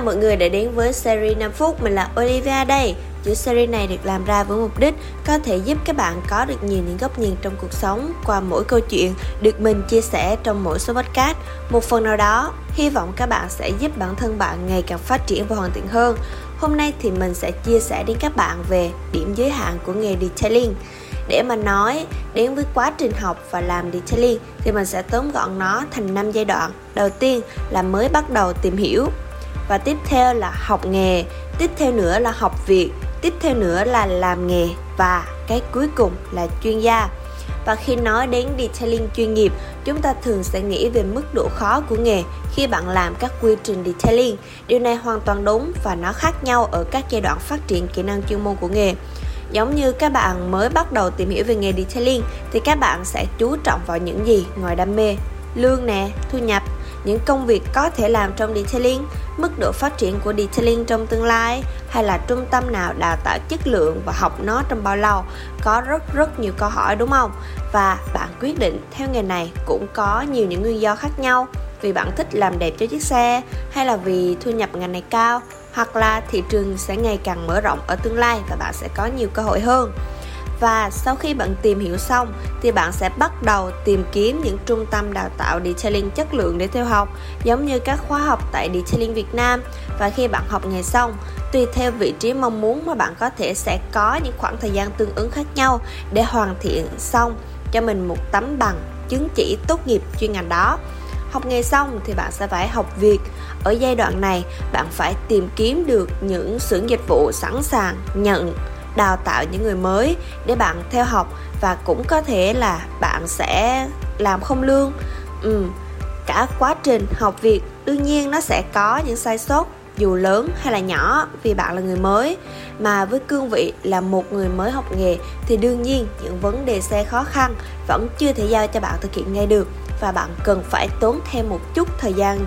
mọi người đã đến với series 5 phút, mình là Olivia đây. Chuỗi series này được làm ra với mục đích có thể giúp các bạn có được nhiều những góc nhìn trong cuộc sống qua mỗi câu chuyện được mình chia sẻ trong mỗi số podcast. Một phần nào đó, hy vọng các bạn sẽ giúp bản thân bạn ngày càng phát triển và hoàn thiện hơn. Hôm nay thì mình sẽ chia sẻ đến các bạn về điểm giới hạn của nghề detailing. Để mà nói đến với quá trình học và làm detailing thì mình sẽ tóm gọn nó thành 5 giai đoạn. Đầu tiên là mới bắt đầu tìm hiểu và tiếp theo là học nghề, tiếp theo nữa là học việc, tiếp theo nữa là làm nghề và cái cuối cùng là chuyên gia. Và khi nói đến detailing chuyên nghiệp, chúng ta thường sẽ nghĩ về mức độ khó của nghề khi bạn làm các quy trình detailing. Điều này hoàn toàn đúng và nó khác nhau ở các giai đoạn phát triển kỹ năng chuyên môn của nghề. Giống như các bạn mới bắt đầu tìm hiểu về nghề detailing thì các bạn sẽ chú trọng vào những gì ngoài đam mê, lương nè, thu nhập, những công việc có thể làm trong detailing, mức độ phát triển của detailing trong tương lai? Hay là trung tâm nào đào tạo chất lượng và học nó trong bao lâu? Có rất rất nhiều câu hỏi đúng không? Và bạn quyết định theo nghề này cũng có nhiều những nguyên do khác nhau. Vì bạn thích làm đẹp cho chiếc xe hay là vì thu nhập ngành này cao? Hoặc là thị trường sẽ ngày càng mở rộng ở tương lai và bạn sẽ có nhiều cơ hội hơn và sau khi bạn tìm hiểu xong, thì bạn sẽ bắt đầu tìm kiếm những trung tâm đào tạo detailing chất lượng để theo học, giống như các khóa học tại detailing Việt Nam. Và khi bạn học nghề xong, tùy theo vị trí mong muốn mà bạn có thể sẽ có những khoảng thời gian tương ứng khác nhau để hoàn thiện xong cho mình một tấm bằng chứng chỉ tốt nghiệp chuyên ngành đó. Học nghề xong thì bạn sẽ phải học việc ở giai đoạn này, bạn phải tìm kiếm được những xưởng dịch vụ sẵn sàng nhận đào tạo những người mới để bạn theo học và cũng có thể là bạn sẽ làm không lương. Ừ, cả quá trình học việc đương nhiên nó sẽ có những sai sót dù lớn hay là nhỏ vì bạn là người mới. Mà với cương vị là một người mới học nghề thì đương nhiên những vấn đề xe khó khăn vẫn chưa thể giao cho bạn thực hiện ngay được và bạn cần phải tốn thêm một chút thời gian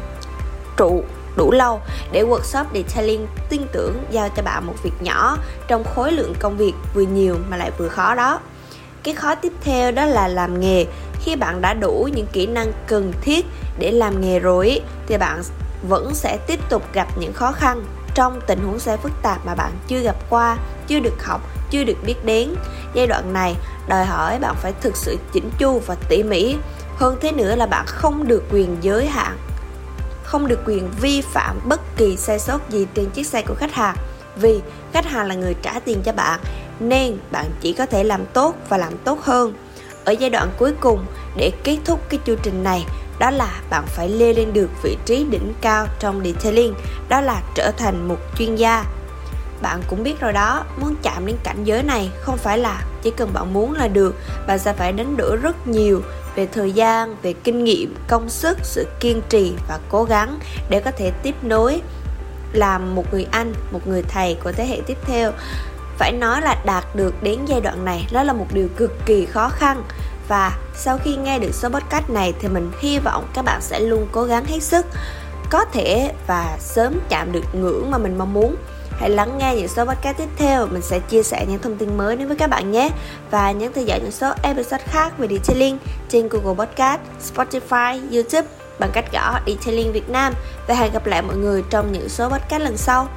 trụ đủ lâu để workshop detailing tin tưởng giao cho bạn một việc nhỏ trong khối lượng công việc vừa nhiều mà lại vừa khó đó. Cái khó tiếp theo đó là làm nghề. Khi bạn đã đủ những kỹ năng cần thiết để làm nghề rồi thì bạn vẫn sẽ tiếp tục gặp những khó khăn. Trong tình huống sẽ phức tạp mà bạn chưa gặp qua, chưa được học, chưa được biết đến, giai đoạn này đòi hỏi bạn phải thực sự chỉnh chu và tỉ mỉ. Hơn thế nữa là bạn không được quyền giới hạn không được quyền vi phạm bất kỳ sai sót gì trên chiếc xe của khách hàng. Vì khách hàng là người trả tiền cho bạn, nên bạn chỉ có thể làm tốt và làm tốt hơn. Ở giai đoạn cuối cùng, để kết thúc cái chu trình này, đó là bạn phải lê lên được vị trí đỉnh cao trong detailing, đó là trở thành một chuyên gia. Bạn cũng biết rồi đó, muốn chạm đến cảnh giới này không phải là chỉ cần bạn muốn là được, bạn sẽ phải đánh đổi rất nhiều về thời gian, về kinh nghiệm, công sức, sự kiên trì và cố gắng để có thể tiếp nối làm một người anh, một người thầy của thế hệ tiếp theo. Phải nói là đạt được đến giai đoạn này đó là một điều cực kỳ khó khăn. Và sau khi nghe được số podcast này thì mình hy vọng các bạn sẽ luôn cố gắng hết sức, có thể và sớm chạm được ngưỡng mà mình mong muốn. Hãy lắng nghe những số podcast tiếp theo, mình sẽ chia sẻ những thông tin mới đến với các bạn nhé. Và nhấn theo dõi những số episode khác về detailing trên Google Podcast, Spotify, YouTube bằng cách gõ Detailing Việt Nam. Và hẹn gặp lại mọi người trong những số podcast lần sau.